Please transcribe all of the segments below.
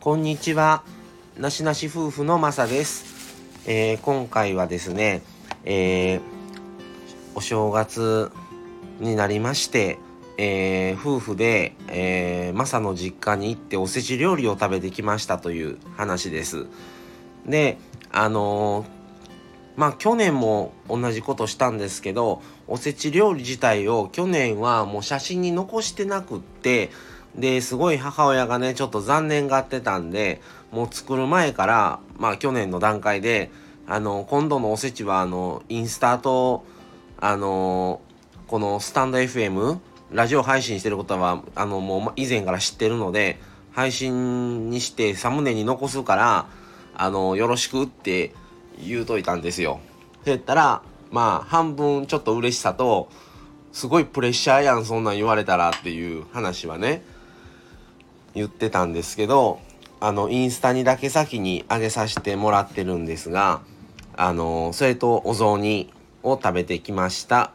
こんにちは。なしなし夫婦のまさです。えー今回はですね、えーお正月になりまして、えー夫婦で、えー、マサの実家に行っておせち料理を食べてきましたという話です。で、あのまあ去年も同じことしたんですけどおせち料理自体を去年はもう写真に残してなくってですごい母親がねちょっと残念がってたんでもう作る前からまあ去年の段階であの今度のおせちはあのインスタとあのこのスタンド FM ラジオ配信してることはあのもう以前から知ってるので配信にしてサムネに残すからあのよろしくって言うといたんですよ。って言ったらまあ半分ちょっと嬉しさとすごいプレッシャーやんそんなん言われたらっていう話はね言ってたんですけどあのインスタにだけ先に上げさせてもらってるんですがあのそれとお雑煮を食べてきました。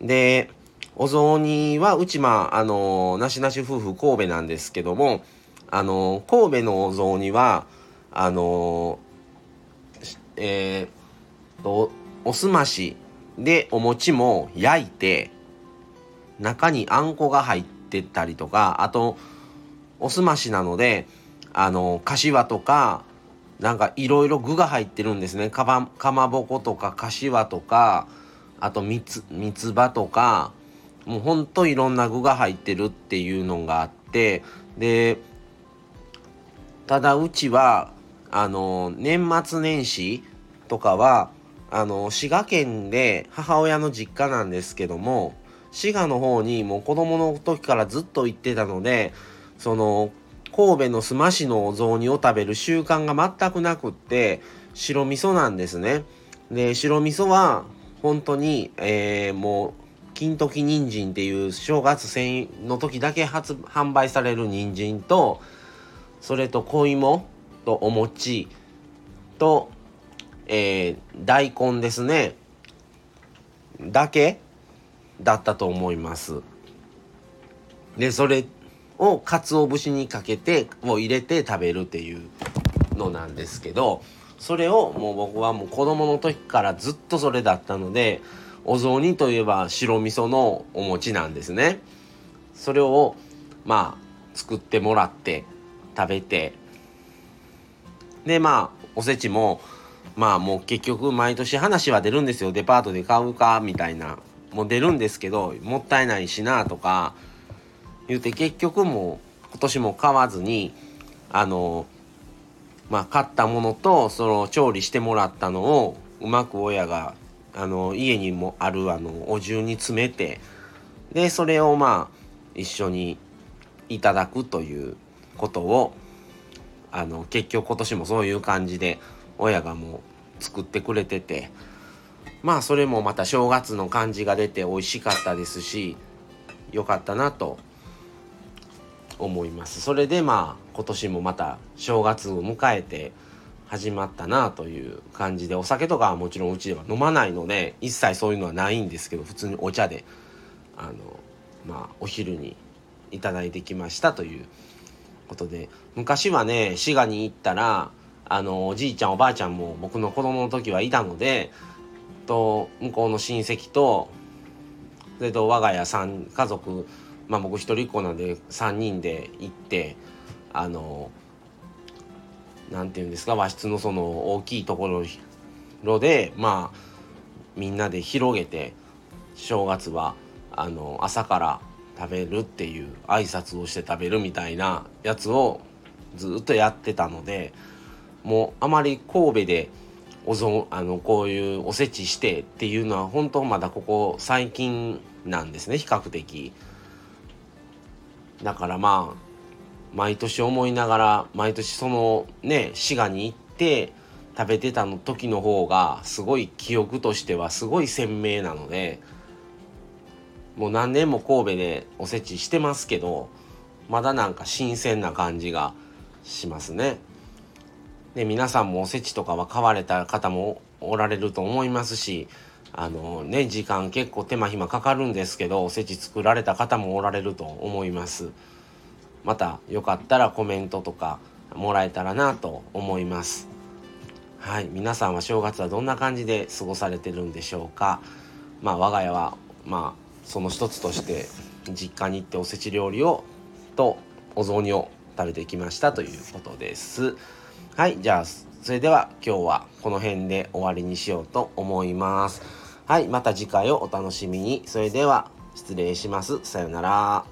でお雑煮はうちまああのなしなし夫婦神戸なんですけどもあの神戸のお雑煮はあのえーとおすましでお餅も焼いて中にあんこが入ってたりとかあとおすましなのであの柏とかなんかいろいろ具が入ってるんですね。かばかまぼことか柏とかあとみつ三つ葉とかもうほんといろんな具が入ってるっていうのがあってでただうちはあの年末年始とかはあの滋賀県で母親の実家なんですけども滋賀の方にもう子供の時からずっと行ってたのでその神戸の須磨市のお雑煮を食べる習慣が全くなくって白味噌なんですね。で白味噌は本当に、えーもう金時人参っていう正月戦の時だけ発販売される人参とそれと小芋とお餅と、えー大根ですねだけだったと思います。でそれを鰹節にかけてを入れて食べるっていうのなんですけどそれをもう僕はもう子供の時からずっとそれだったのでお雑煮といえば白味噌のお餅なんですね。それをまあ作ってもらって食べて。でまあおせちもまあもう結局毎年話は出るんですよ。デパートで買うかみたいな。もう出るんですけどもったいないしなとか言って結局もう今年も買わずにあのまあ買ったものとその調理してもらったのをうまく親があの家にもあるあのお重に詰めてでそれをまあ一緒にいただくということをあの結局今年もそういう感じで親がもう作ってくれててまあそれもまた正月の感じが出て美味しかったですし良かったなと思います。それでまあ今年もまた正月を迎えて始まったなという感じでお酒とかはもちろんうちでは飲まないので一切そういうのはないんですけど普通にお茶であのまあお昼にいただいてきましたということで昔はね滋賀に行ったらあのおじいちゃんおばあちゃんも僕の子供の時はいたのでと向こうの親戚とそれと我が家3家族まあ僕一人っ子なんで3人で行ってあのなんていうんですか和室のその大きいところでまあみんなで広げて正月はあの朝から食べるっていう挨拶をして食べるみたいなやつをずっとやってたのでもうあまり神戸でおぞあのこういうおせちしてっていうのは本当まだここ最近なんですね比較的。だからまあ毎年思いながら毎年そのね滋賀に行って食べてたの時の方がすごい記憶としてはすごい鮮明なのでもう何年も神戸でおせちしてますけどまだなんか新鮮な感じがしますね。で皆さんもおせちとかは買われた方もおられると思いますしあのね時間結構手間暇かかるんですけどおせち作られた方もおられると思います。またよかったらコメントとかもらえたらなと思います。はい皆さんは正月はどんな感じで過ごされてるんでしょうか。まあ我が家はまあその一つとして実家に行っておせち料理をとお雑煮を食べてきましたということです。はいじゃあそれでは今日はこの辺で終わりにしようと思います。はいまた次回をお楽しみに。それでは失礼します。さようなら。